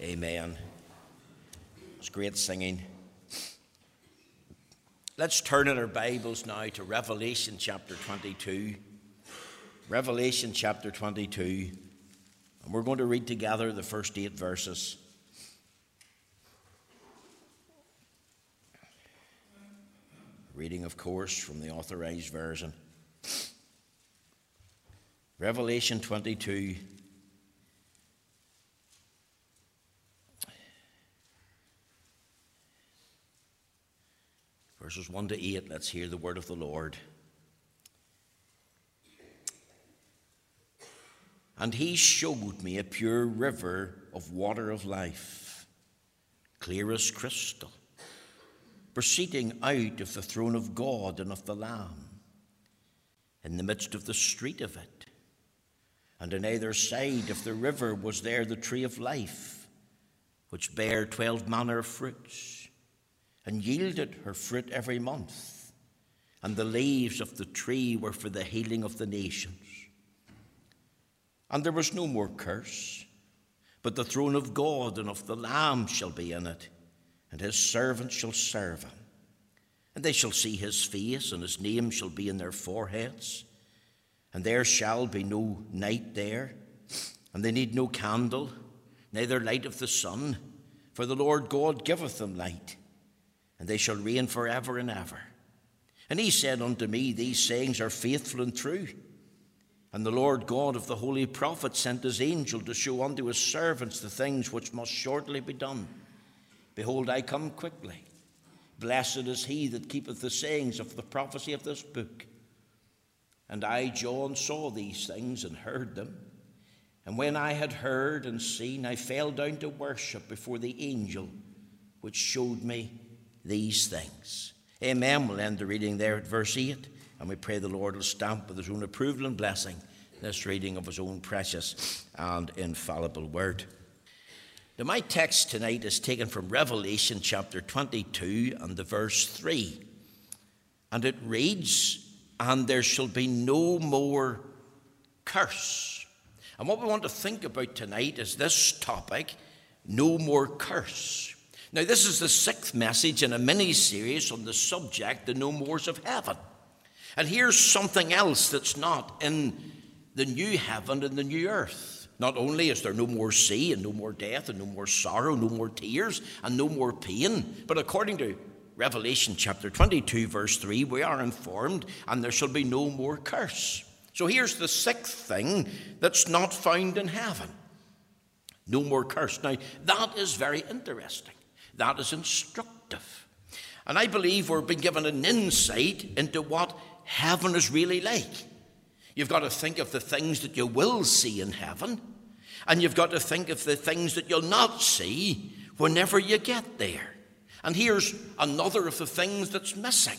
Amen. It's great singing. Let's turn in our Bibles now to Revelation chapter 22. Revelation chapter 22. And we're going to read together the first eight verses. Reading, of course, from the authorized version. Revelation 22. Verses 1 to 8. Let's hear the word of the Lord. And he showed me a pure river of water of life, clear as crystal, proceeding out of the throne of God and of the Lamb, in the midst of the street of it. And on either side of the river was there the tree of life, which bare twelve manner of fruits, and yielded her fruit every month. And the leaves of the tree were for the healing of the nations. And there was no more curse, but the throne of God and of the Lamb shall be in it, and his servants shall serve him. And they shall see his face, and his name shall be in their foreheads. And there shall be no night there, and they need no candle, neither light of the sun, for the Lord God giveth them light, and they shall reign for ever and ever. And he said unto me, These sayings are faithful and true. And the Lord God of the holy prophet sent his angel to show unto his servants the things which must shortly be done. Behold, I come quickly. Blessed is he that keepeth the sayings of the prophecy of this book. And I, John, saw these things and heard them. And when I had heard and seen, I fell down to worship before the angel which showed me these things. Amen. We'll end the reading there at verse 8. And we pray the Lord will stamp with his own approval and blessing this reading of his own precious and infallible word. Now, my text tonight is taken from Revelation chapter 22 and the verse 3. And it reads, And there shall be no more curse. And what we want to think about tonight is this topic no more curse. Now, this is the sixth message in a mini series on the subject, the no mores of heaven. And here's something else that's not in the new heaven and the new earth. Not only is there no more sea and no more death and no more sorrow, no more tears and no more pain, but according to Revelation chapter 22, verse 3, we are informed, and there shall be no more curse. So here's the sixth thing that's not found in heaven no more curse. Now, that is very interesting, that is instructive. And I believe we're being given an insight into what heaven is really like. You've got to think of the things that you will see in heaven, and you've got to think of the things that you'll not see whenever you get there. And here's another of the things that's missing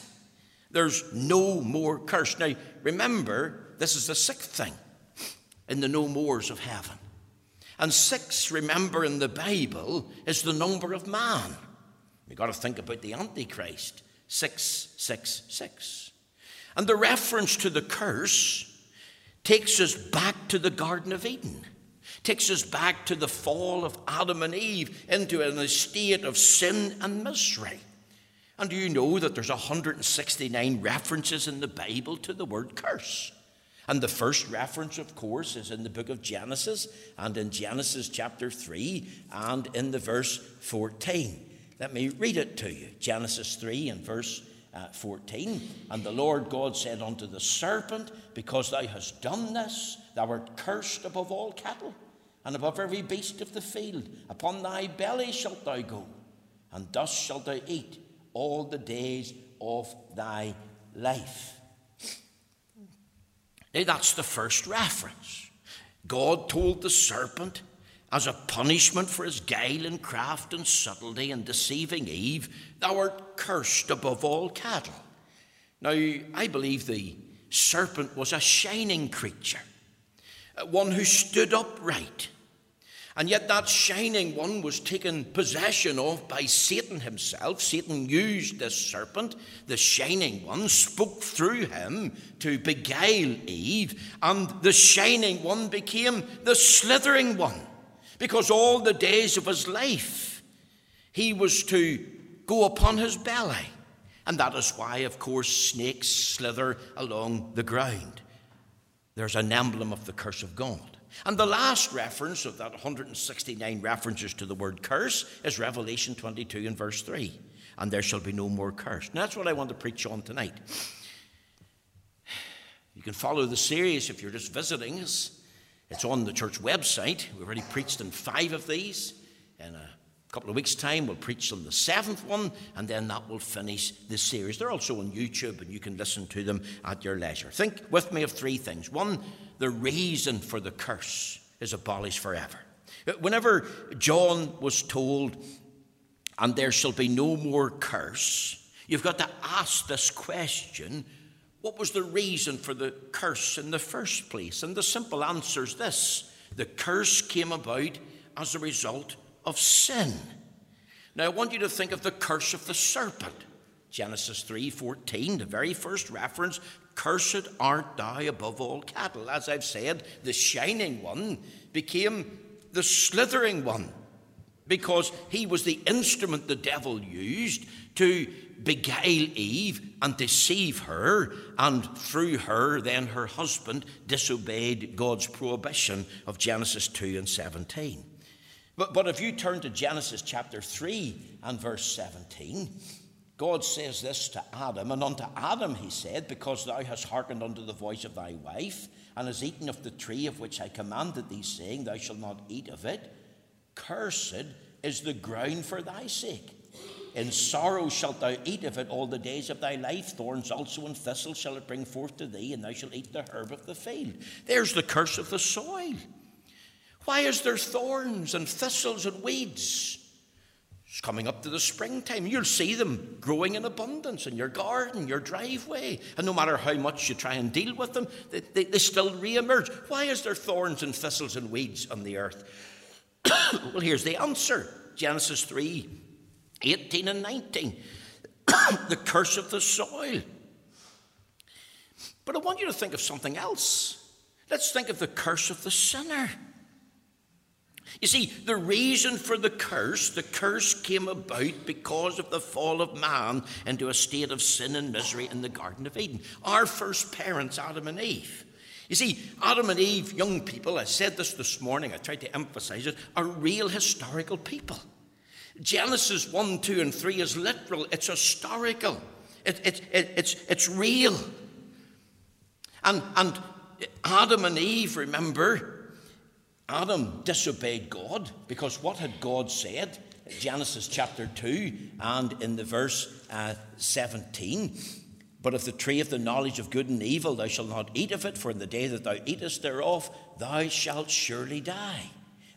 there's no more curse. Now, remember, this is the sixth thing in the no mores of heaven. And six, remember, in the Bible, is the number of man. We've got to think about the Antichrist. Six, six, six. And the reference to the curse takes us back to the Garden of Eden, takes us back to the fall of Adam and Eve into an estate of sin and misery. And do you know that there's 169 references in the Bible to the word curse? And the first reference, of course, is in the book of Genesis and in Genesis chapter 3 and in the verse 14. Let me read it to you Genesis 3 and verse uh, 14. And the Lord God said unto the serpent, Because thou hast done this, thou art cursed above all cattle and above every beast of the field. Upon thy belly shalt thou go, and thus shalt thou eat all the days of thy life. Now, that's the first reference. God told the serpent, as a punishment for his guile and craft and subtlety and deceiving Eve, thou art cursed above all cattle. Now, I believe the serpent was a shining creature, one who stood upright. And yet, that shining one was taken possession of by Satan himself. Satan used this serpent, the shining one, spoke through him to beguile Eve, and the shining one became the slithering one because all the days of his life he was to go upon his belly. And that is why, of course, snakes slither along the ground. There's an emblem of the curse of God. And the last reference of that 169 references to the word curse is Revelation 22 and verse 3. And there shall be no more curse. And that's what I want to preach on tonight. You can follow the series if you're just visiting us. It's on the church website. We've already preached in five of these. In a couple of weeks' time, we'll preach on the seventh one, and then that will finish the series. They're also on YouTube, and you can listen to them at your leisure. Think with me of three things. One, the reason for the curse is abolished forever. Whenever John was told, and there shall be no more curse, you've got to ask this question what was the reason for the curse in the first place? And the simple answer is this the curse came about as a result of sin. Now I want you to think of the curse of the serpent. Genesis 3:14, the very first reference, cursed art thou above all cattle. As I've said, the shining one became the slithering one because he was the instrument the devil used to beguile Eve and deceive her, and through her, then her husband disobeyed God's prohibition of Genesis 2 and 17. But, but if you turn to Genesis chapter 3 and verse 17, God says this to Adam, and unto Adam he said, Because thou hast hearkened unto the voice of thy wife, and hast eaten of the tree of which I commanded thee, saying, Thou shalt not eat of it, cursed is the ground for thy sake. In sorrow shalt thou eat of it all the days of thy life. Thorns also and thistles shall it bring forth to thee, and thou shalt eat the herb of the field. There's the curse of the soil. Why is there thorns and thistles and weeds? It's coming up to the springtime. You'll see them growing in abundance in your garden, your driveway. And no matter how much you try and deal with them, they, they, they still re emerge. Why is there thorns and thistles and weeds on the earth? well, here's the answer Genesis 3 18 and 19. the curse of the soil. But I want you to think of something else. Let's think of the curse of the sinner. You see, the reason for the curse, the curse came about because of the fall of man into a state of sin and misery in the Garden of Eden. Our first parents, Adam and Eve. You see, Adam and Eve, young people, I said this this morning, I tried to emphasize it, are real historical people. Genesis 1, 2, and 3 is literal, it's historical, it, it, it, it's, it's real. And, and Adam and Eve, remember, Adam disobeyed God because what had God said? Genesis chapter 2 and in the verse uh, 17. But of the tree of the knowledge of good and evil thou shalt not eat of it, for in the day that thou eatest thereof thou shalt surely die.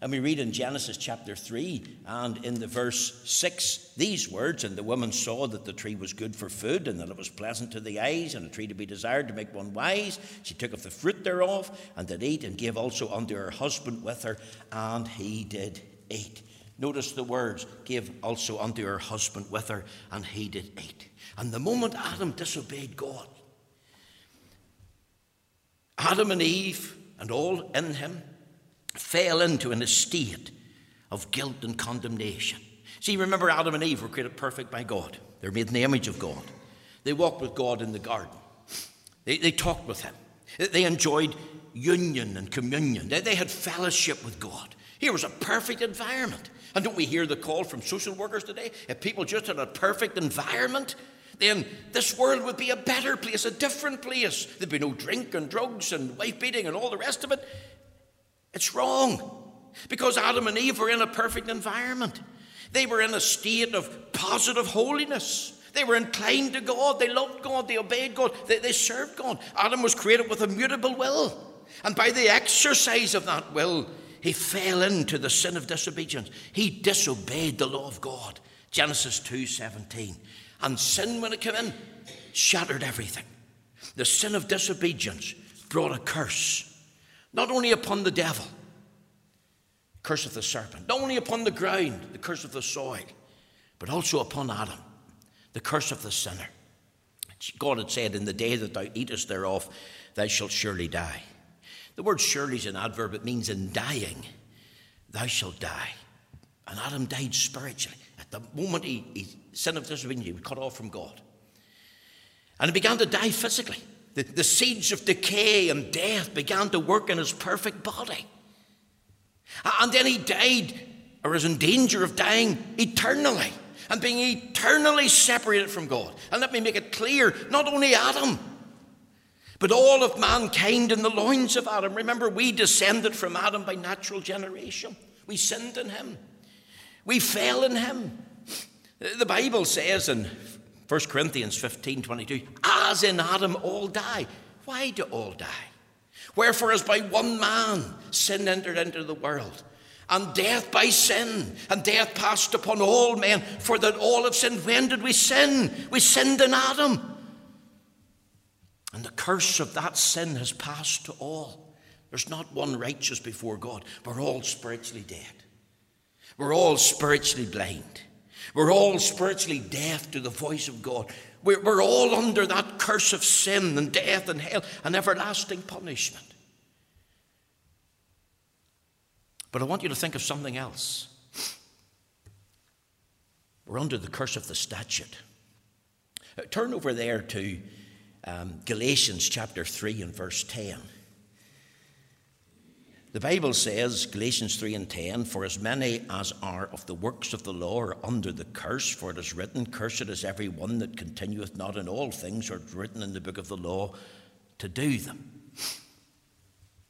And we read in Genesis chapter 3 and in the verse 6 these words And the woman saw that the tree was good for food, and that it was pleasant to the eyes, and a tree to be desired to make one wise. She took of the fruit thereof, and did eat, and gave also unto her husband with her, and he did eat. Notice the words, gave also unto her husband with her, and he did eat. And the moment Adam disobeyed God, Adam and Eve and all in him fell into an estate of guilt and condemnation. See, remember, Adam and Eve were created perfect by God. They're made in the image of God. They walked with God in the garden, they, they talked with Him, they enjoyed union and communion, they, they had fellowship with God. Here was a perfect environment. And don't we hear the call from social workers today? If people just had a perfect environment, then this world would be a better place, a different place. There'd be no drink and drugs and wife beating and all the rest of it. It's wrong because Adam and Eve were in a perfect environment. They were in a state of positive holiness. They were inclined to God. They loved God. They obeyed God. They, they served God. Adam was created with a mutable will. And by the exercise of that will, he fell into the sin of disobedience. He disobeyed the law of God. Genesis 2:17. And sin, when it came in, shattered everything. The sin of disobedience brought a curse not only upon the devil, curse of the serpent, not only upon the ground, the curse of the soil, but also upon Adam, the curse of the sinner. God had said, In the day that thou eatest thereof, thou shalt surely die. The word surely is an adverb, it means in dying. thou shalt die. And Adam died spiritually. At the moment he, he sinned of disobedience, he was cut off from God. And he began to die physically. The, the seeds of decay and death began to work in his perfect body. And then he died, or was in danger of dying eternally, and being eternally separated from God. And let me make it clear not only Adam, but all of mankind in the loins of Adam. Remember, we descended from Adam by natural generation. We sinned in him, we fell in him. The Bible says in 1 Corinthians 15 22, as in Adam all die. Why do all die? Wherefore, as by one man sin entered into the world, and death by sin, and death passed upon all men, for that all have sinned. When did we sin? We sinned in Adam. And the curse of that sin has passed to all. There's not one righteous before God. We're all spiritually dead. We're all spiritually blind. We're all spiritually deaf to the voice of God. We're, we're all under that curse of sin and death and hell and everlasting punishment. But I want you to think of something else. We're under the curse of the statute. Turn over there to um, Galatians chapter 3 and verse 10. The Bible says, Galatians 3 and 10, For as many as are of the works of the law are under the curse, for it is written, Cursed is every one that continueth not in all things which are written in the book of the law to do them.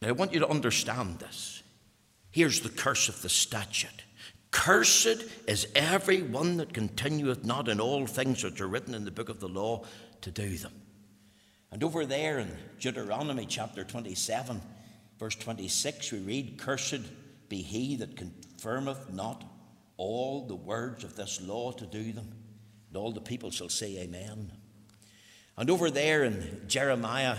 Now I want you to understand this. Here's the curse of the statute. Cursed is every one that continueth not in all things which are written in the book of the law to do them. And over there in Deuteronomy chapter 27, Verse 26, we read, Cursed be he that confirmeth not all the words of this law to do them. And all the people shall say, Amen. And over there in Jeremiah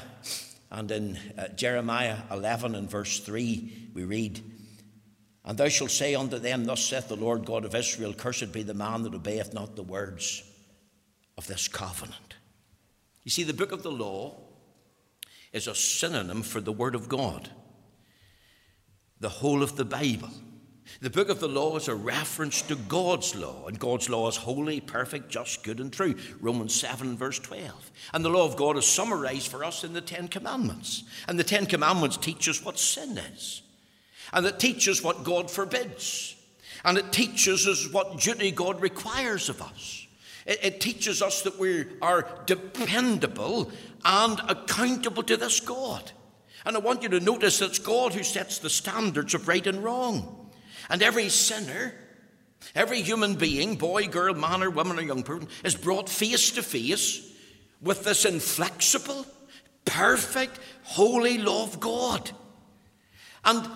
and in uh, Jeremiah 11 and verse 3, we read, And thou shalt say unto them, Thus saith the Lord God of Israel, Cursed be the man that obeyeth not the words of this covenant. You see, the book of the law is a synonym for the word of God the whole of the Bible. The book of the law is a reference to God's law, and God's law is holy, perfect, just, good, and true. Romans 7, verse 12. And the law of God is summarized for us in the Ten Commandments. And the Ten Commandments teach us what sin is, and it teaches what God forbids, and it teaches us what duty God requires of us. It, it teaches us that we are dependable and accountable to this God. And I want you to notice that it's God who sets the standards of right and wrong. And every sinner, every human being, boy, girl, man, or woman, or young person, is brought face to face with this inflexible, perfect, holy law of God. And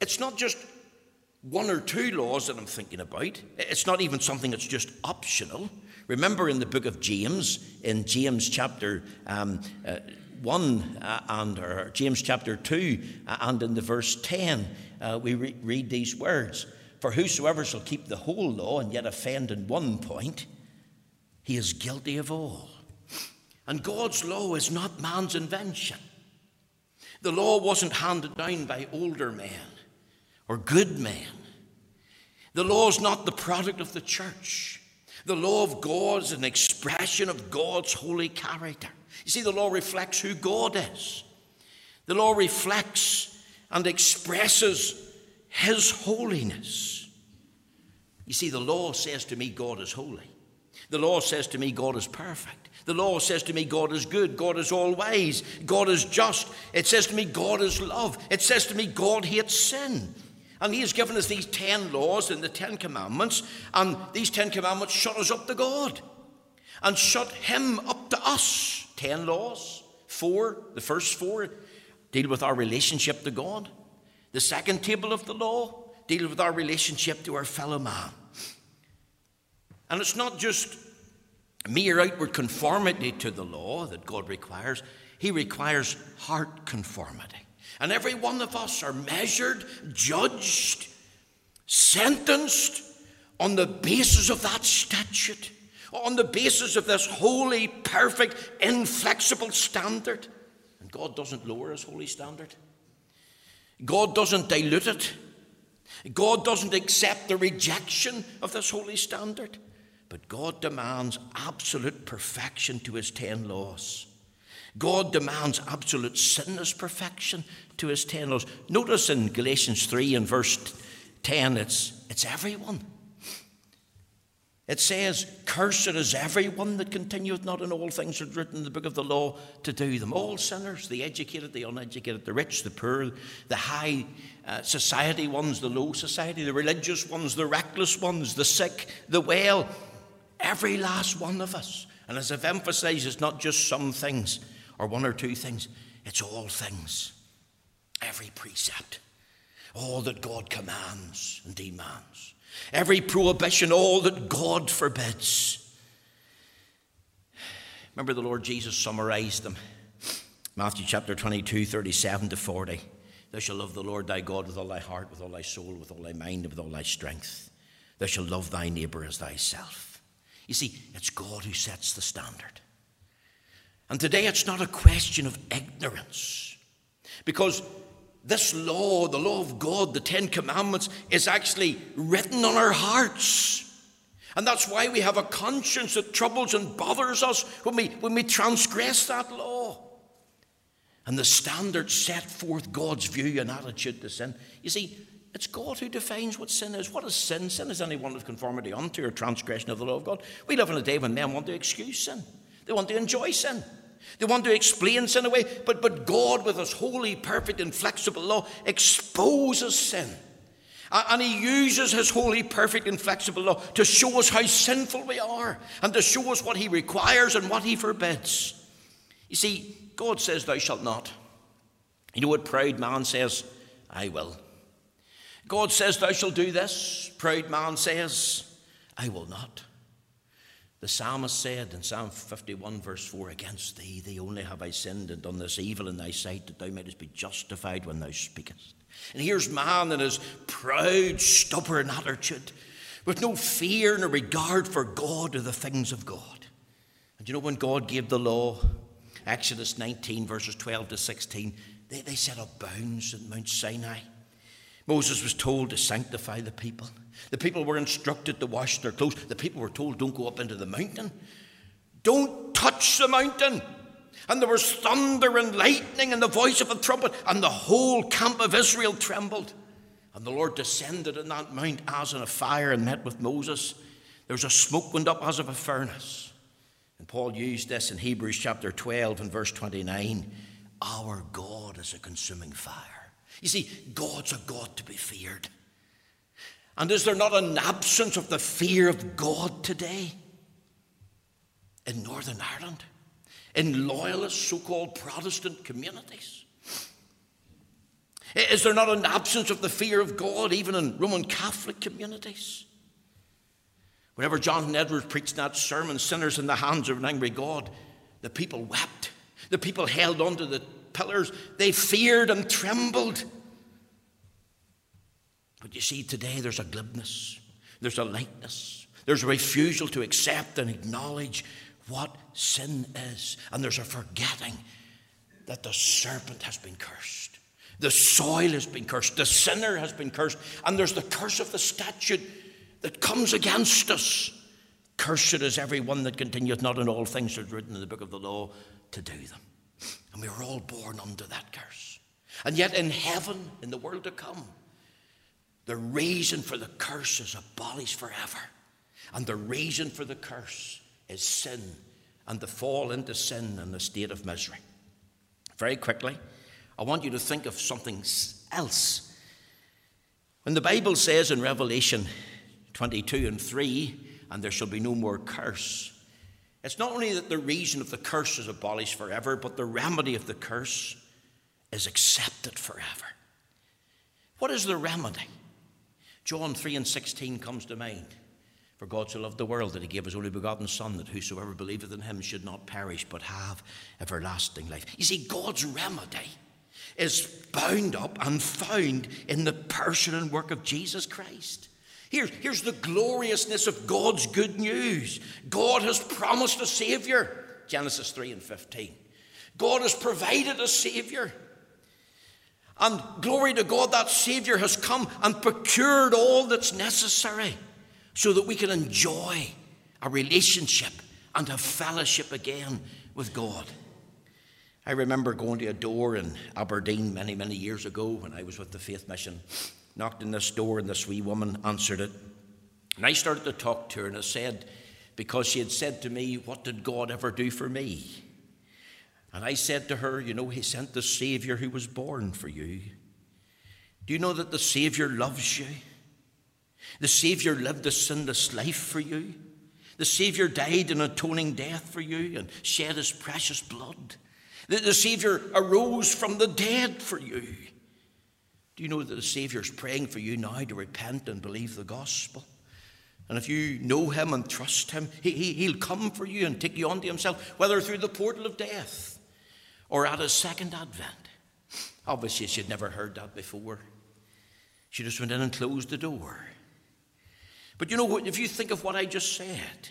it's not just one or two laws that I'm thinking about, it's not even something that's just optional. Remember in the book of James, in James chapter um, uh, 1 uh, and or James chapter 2 uh, and in the verse 10, uh, we re- read these words For whosoever shall keep the whole law and yet offend in one point, he is guilty of all. And God's law is not man's invention. The law wasn't handed down by older men or good men. The law is not the product of the church. The law of God is an expression of God's holy character. You see, the law reflects who God is. The law reflects and expresses His holiness. You see, the law says to me, God is holy. The law says to me, God is perfect. The law says to me, God is good. God is all wise. God is just. It says to me, God is love. It says to me, God hates sin. And He has given us these ten laws and the Ten Commandments, and these Ten Commandments shut us up to God and shut Him up to us. Ten laws. Four, the first four, deal with our relationship to God. The second table of the law deal with our relationship to our fellow man. And it's not just mere outward conformity to the law that God requires, He requires heart conformity. And every one of us are measured, judged, sentenced on the basis of that statute on the basis of this holy, perfect, inflexible standard. And God doesn't lower his holy standard, God doesn't dilute it. God doesn't accept the rejection of this holy standard, but God demands absolute perfection to his ten laws. God demands absolute sinless perfection to his ten laws. Notice in Galatians 3 and verse 10, it's, it's everyone. It says, Cursed is everyone that continueth not in all things that are written in the book of the law to do them. All sinners, the educated, the uneducated, the rich, the poor, the high uh, society ones, the low society, the religious ones, the reckless ones, the sick, the well. Every last one of us. And as I've emphasized, it's not just some things or one or two things, it's all things. Every precept. All that God commands and demands every prohibition, all that God forbids. Remember, the Lord Jesus summarized them. Matthew chapter 22, 37 to 40. Thou shalt love the Lord thy God with all thy heart, with all thy soul, with all thy mind, and with all thy strength. Thou shalt love thy neighbour as thyself. You see, it's God who sets the standard. And today it's not a question of ignorance. Because this law, the law of God, the Ten Commandments, is actually written on our hearts. And that's why we have a conscience that troubles and bothers us when we, when we transgress that law. And the standard set forth God's view and attitude to sin. You see, it's God who defines what sin is. What is sin? Sin is any one of conformity unto or transgression of the law of God. We live in a day when men want to excuse sin, they want to enjoy sin. They want to explain sin away, but, but God, with His holy, perfect, inflexible law, exposes sin. And He uses His holy, perfect, inflexible law to show us how sinful we are and to show us what He requires and what He forbids. You see, God says, Thou shalt not. You know what proud man says? I will. God says, Thou shalt do this. Proud man says, I will not. The psalmist said in Psalm 51, verse 4 Against thee, thee only have I sinned and done this evil in thy sight, that thou mightest be justified when thou speakest. And here's man in his proud, stubborn attitude, with no fear nor regard for God or the things of God. And you know when God gave the law, Exodus 19, verses 12 to 16, they, they set up bounds at Mount Sinai. Moses was told to sanctify the people. The people were instructed to wash their clothes. The people were told, don't go up into the mountain. Don't touch the mountain. And there was thunder and lightning and the voice of a trumpet, and the whole camp of Israel trembled. And the Lord descended in that mount as in a fire and met with Moses. There was a smoke went up as of a furnace. And Paul used this in Hebrews chapter 12 and verse 29. Our God is a consuming fire. You see, God's a God to be feared. And is there not an absence of the fear of God today in Northern Ireland, in loyalist, so called Protestant communities? Is there not an absence of the fear of God even in Roman Catholic communities? Whenever Jonathan Edwards preached that sermon, Sinners in the Hands of an Angry God, the people wept. The people held onto the pillars. They feared and trembled. But you see, today there's a glibness, there's a lightness, there's a refusal to accept and acknowledge what sin is, and there's a forgetting that the serpent has been cursed. The soil has been cursed. The sinner has been cursed. And there's the curse of the statute that comes against us. Cursed is every one that continueth not in all things that are written in the book of the law to do them. And we were all born under that curse. And yet in heaven, in the world to come, the reason for the curse is abolished forever. And the reason for the curse is sin and the fall into sin and the state of misery. Very quickly, I want you to think of something else. When the Bible says in Revelation 22 and 3, and there shall be no more curse, it's not only that the reason of the curse is abolished forever, but the remedy of the curse is accepted forever. What is the remedy? John 3 and 16 comes to mind. For God so loved the world that he gave his only begotten Son, that whosoever believeth in him should not perish, but have everlasting life. You see, God's remedy is bound up and found in the person and work of Jesus Christ. Here, here's the gloriousness of God's good news God has promised a Savior. Genesis 3 and 15. God has provided a Savior. And glory to God, that Savior has come and procured all that's necessary so that we can enjoy a relationship and have fellowship again with God. I remember going to a door in Aberdeen many, many years ago when I was with the Faith Mission. Knocked on this door, and this wee woman answered it. And I started to talk to her, and I said, because she had said to me, What did God ever do for me? And I said to her, You know, He sent the Savior who was born for you. Do you know that the Savior loves you? The Savior lived a sinless life for you. The Savior died an atoning death for you and shed His precious blood. The, the Savior arose from the dead for you. Do you know that the Savior is praying for you now to repent and believe the gospel? And if you know Him and trust Him, he, he, He'll come for you and take you unto Himself, whether through the portal of death or at his second advent. Obviously, she'd never heard that before. She just went in and closed the door. But you know, what? if you think of what I just said,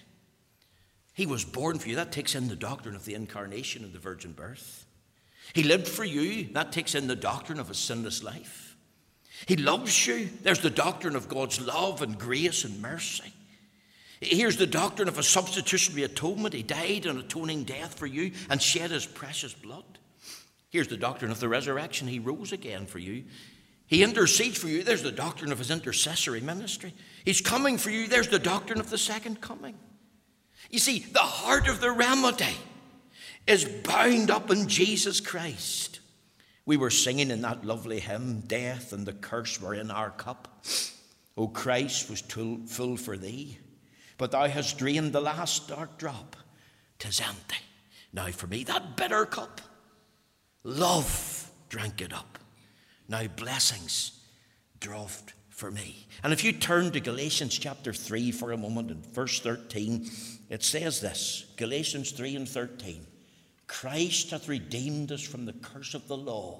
he was born for you. That takes in the doctrine of the incarnation and the virgin birth. He lived for you. That takes in the doctrine of a sinless life. He loves you. There's the doctrine of God's love and grace and mercy. Here's the doctrine of a substitutionary atonement. He died an atoning death for you and shed his precious blood. Here's the doctrine of the resurrection. He rose again for you. He intercedes for you. There's the doctrine of his intercessory ministry. He's coming for you. There's the doctrine of the second coming. You see, the heart of the remedy is bound up in Jesus Christ. We were singing in that lovely hymn, Death and the curse were in our cup. O Christ was too full for thee. But thou hast drained the last dark drop. Tis empty. Now for me, that bitter cup, love drank it up. Now blessings draught for me. And if you turn to Galatians chapter 3 for a moment in verse 13, it says this Galatians 3 and 13 Christ hath redeemed us from the curse of the law,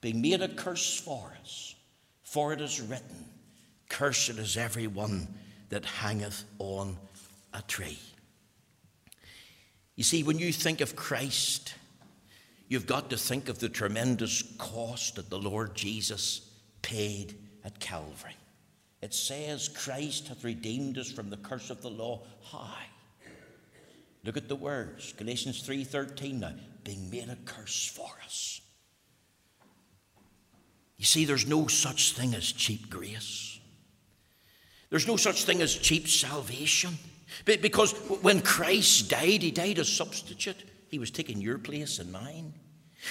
being made a curse for us. For it is written, Cursed is every one that hangeth on a tree. You see, when you think of Christ, you've got to think of the tremendous cost that the Lord Jesus paid at Calvary. It says, Christ hath redeemed us from the curse of the law. How? Look at the words, Galatians 3:13 now, being made a curse for us. You see, there's no such thing as cheap grace. There's no such thing as cheap salvation. Because when Christ died, he died a substitute. He was taking your place and mine.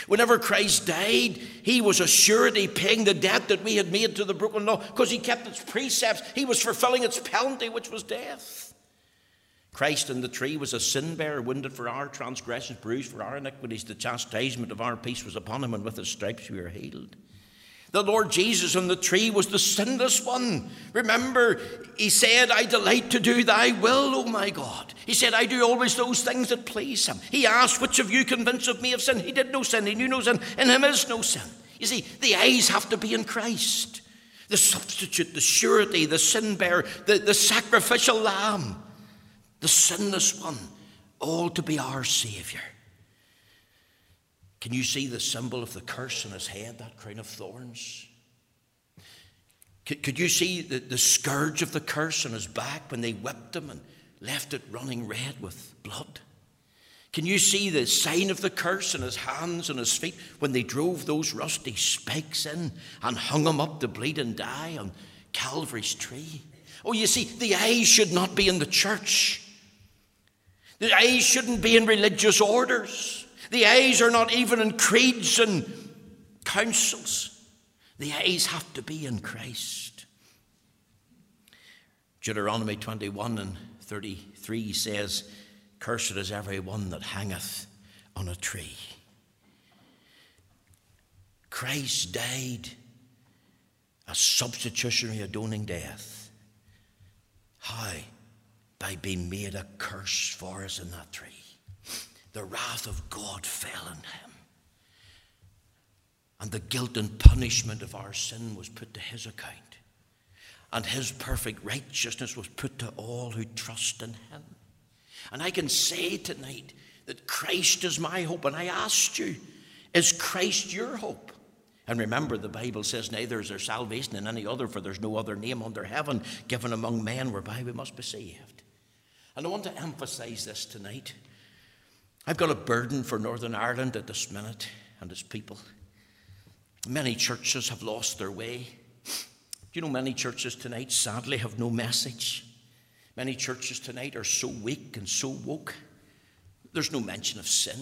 Whenever Christ died, he was a surety paying the debt that we had made to the broken law because he kept its precepts. He was fulfilling its penalty, which was death. Christ on the tree was a sin bearer, wounded for our transgressions, bruised for our iniquities. The chastisement of our peace was upon him, and with his stripes we are healed. The Lord Jesus on the tree was the sinless one. Remember, he said, I delight to do thy will, O my God. He said, I do always those things that please him. He asked, Which of you convinced of me of sin? He did no sin. He knew no sin. In him is no sin. You see, the eyes have to be in Christ. The substitute, the surety, the sin bearer, the, the sacrificial lamb, the sinless one, all to be our Savior. Can you see the symbol of the curse on his head, that crown of thorns? Could you see the, the scourge of the curse on his back when they whipped him and left it running red with blood? Can you see the sign of the curse in his hands and his feet when they drove those rusty spikes in and hung him up to bleed and die on Calvary's tree? Oh, you see, the eyes should not be in the church. The eyes shouldn't be in religious orders. The eyes are not even in creeds and councils. The eyes have to be in Christ. Deuteronomy 21 and 33 says, Cursed is every one that hangeth on a tree. Christ died a substitutionary atoning death. How? By being made a curse for us in that tree the wrath of God fell on him. And the guilt and punishment of our sin was put to his account. And his perfect righteousness was put to all who trust in him. And I can say tonight that Christ is my hope. And I asked you, is Christ your hope? And remember, the Bible says, Neither is there salvation in any other, for there's no other name under heaven given among men whereby we must be saved. And I want to emphasize this tonight. I've got a burden for Northern Ireland at this minute and its people. Many churches have lost their way. Do you know many churches tonight sadly have no message? Many churches tonight are so weak and so woke. There's no mention of sin.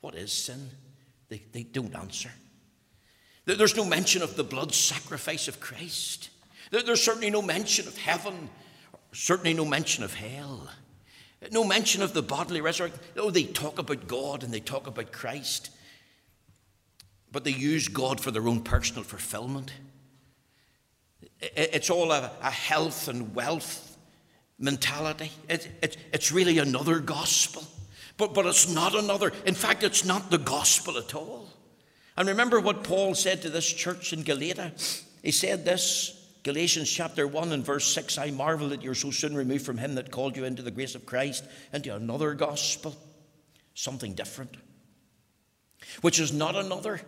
What is sin? They, they don't answer. There's no mention of the blood sacrifice of Christ. There's certainly no mention of heaven, certainly no mention of hell, no mention of the bodily resurrection. Oh, they talk about God and they talk about Christ, but they use God for their own personal fulfillment. It's all a, health and wealth mentality. It, it, it's really another gospel, but, but it's not another. In fact, it's not the gospel at all. And remember what Paul said to this church in Galatia? He said this, Galatians chapter 1 and verse 6 I marvel that you're so soon removed from him that called you into the grace of Christ, into another gospel, something different, which is not another.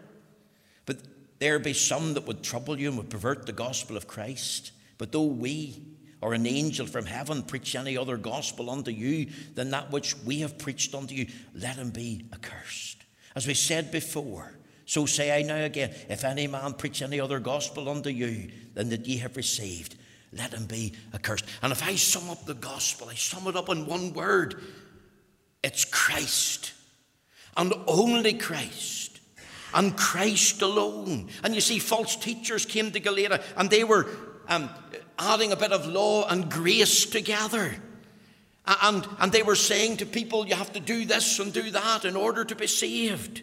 But there be some that would trouble you and would pervert the gospel of Christ. But though we or an angel from heaven preach any other gospel unto you than that which we have preached unto you, let him be accursed. As we said before, so say I now again, if any man preach any other gospel unto you than that ye have received, let him be accursed. And if I sum up the gospel, I sum it up in one word it's Christ, and only Christ, and Christ alone. And you see, false teachers came to Galatia and they were um, adding a bit of law and grace together. And, and they were saying to people, you have to do this and do that in order to be saved.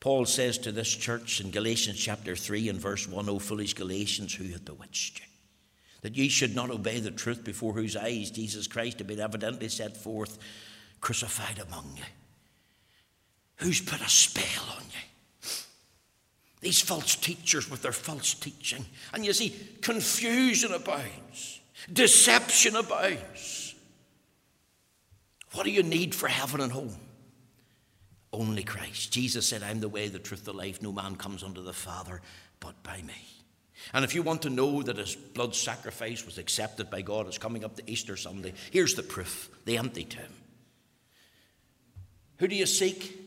Paul says to this church in Galatians chapter 3 and verse 1, O foolish Galatians, who hath bewitched you? That ye should not obey the truth before whose eyes Jesus Christ had been evidently set forth, crucified among you. Who's put a spell on you? These false teachers with their false teaching. And you see, confusion abounds, deception abounds. What do you need for heaven and home? Only Christ. Jesus said, I'm the way, the truth, the life. No man comes unto the Father but by me. And if you want to know that his blood sacrifice was accepted by God, it's coming up to Easter Sunday. Here's the proof the empty tomb. Who do you seek?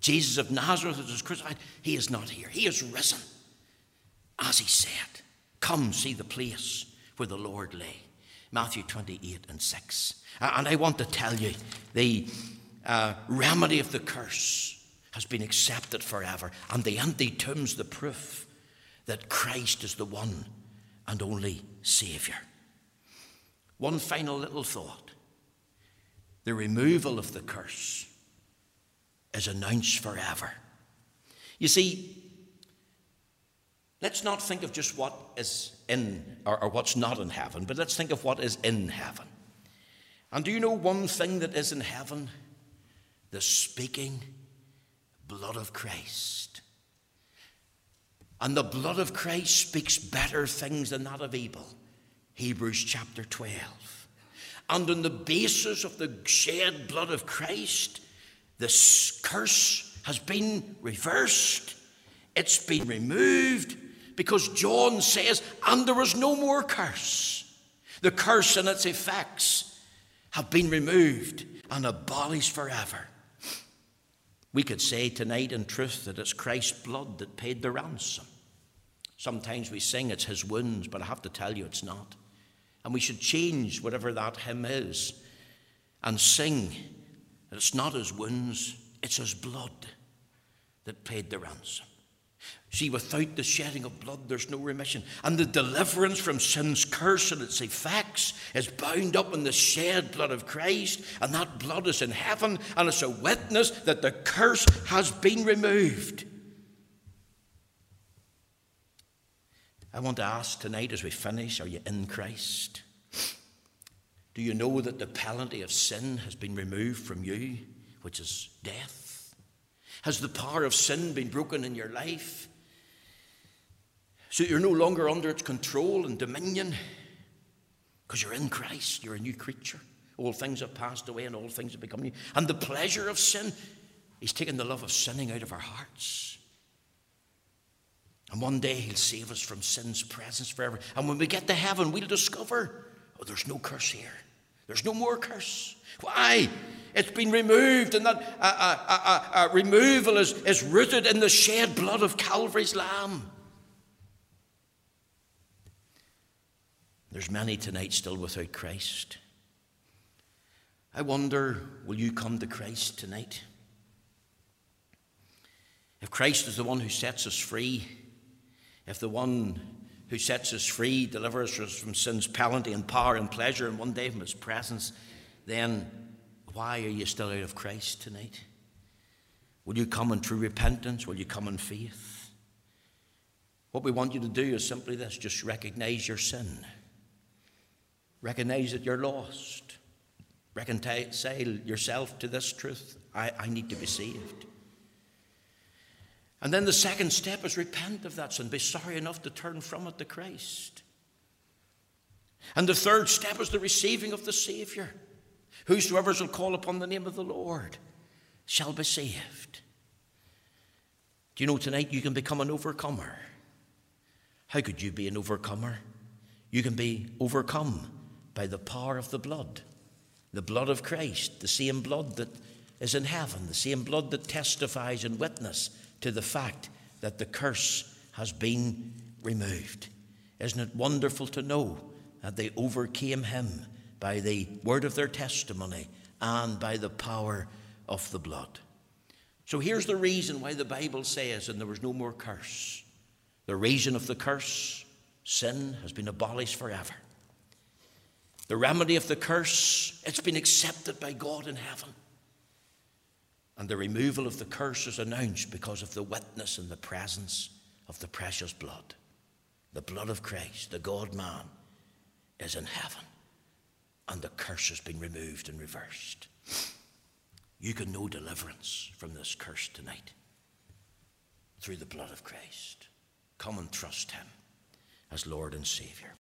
Jesus of Nazareth is crucified. He is not here. He is risen. As he said, Come see the place where the Lord lay. Matthew 28 and 6. And I want to tell you, the uh, remedy of the curse has been accepted forever. And the empty tomb's the proof that Christ is the one and only Saviour. One final little thought the removal of the curse is announced forever. You see, let's not think of just what is in or, or, what's not in heaven, but let's think of what is in heaven. And do you know one thing that is in heaven? The speaking blood of Christ. And the blood of Christ speaks better things than that of Abel. Hebrews chapter 12. And on the basis of the shed blood of Christ, this curse has been reversed. It's been removed because John says, and there was no more curse. The curse and its effects have been removed and abolished forever. We could say tonight in truth that it's Christ's blood that paid the ransom. Sometimes we sing it's his wounds, but I have to tell you it's not. And we should change whatever that hymn is and sing that it's not his wounds, it's his blood that paid the ransom. See, without the shedding of blood, there's no remission. And the deliverance from sin's curse and its effects is bound up in the shed blood of Christ. And that blood is in heaven, and it's a witness that the curse has been removed. I want to ask tonight as we finish are you in Christ? Do you know that the penalty of sin has been removed from you, which is death? Has the power of sin been broken in your life? So you're no longer under its control and dominion because you're in Christ. You're a new creature. All things have passed away and all things have become new. And the pleasure of sin, He's taken the love of sinning out of our hearts. And one day he'll save us from sin's presence forever. And when we get to heaven, we'll discover oh, there's no curse here. There's no more curse. Why? It's been removed, and that uh, uh, uh, removal is, is rooted in the shed blood of Calvary's Lamb. There's many tonight still without Christ. I wonder, will you come to Christ tonight? If Christ is the one who sets us free, if the one who sets us free delivers us from sin's penalty and power and pleasure and one day from his presence, then why are you still out of Christ tonight? Will you come in true repentance? Will you come in faith? What we want you to do is simply this just recognize your sin. Recognize that you're lost. Reconcile yourself to this truth. I, I need to be saved. And then the second step is repent of that sin. Be sorry enough to turn from it to Christ. And the third step is the receiving of the Savior. Whosoever shall call upon the name of the Lord shall be saved. Do you know tonight you can become an overcomer? How could you be an overcomer? You can be overcome by the power of the blood, the blood of Christ, the same blood that is in heaven, the same blood that testifies and witness to the fact that the curse has been removed. Isn't it wonderful to know that they overcame him by the word of their testimony and by the power of the blood? So here's the reason why the Bible says, and there was no more curse. The reason of the curse, sin, has been abolished forever. The remedy of the curse, it's been accepted by God in heaven. And the removal of the curse is announced because of the witness and the presence of the precious blood. The blood of Christ, the God man, is in heaven. And the curse has been removed and reversed. You can know deliverance from this curse tonight through the blood of Christ. Come and trust him as Lord and Savior.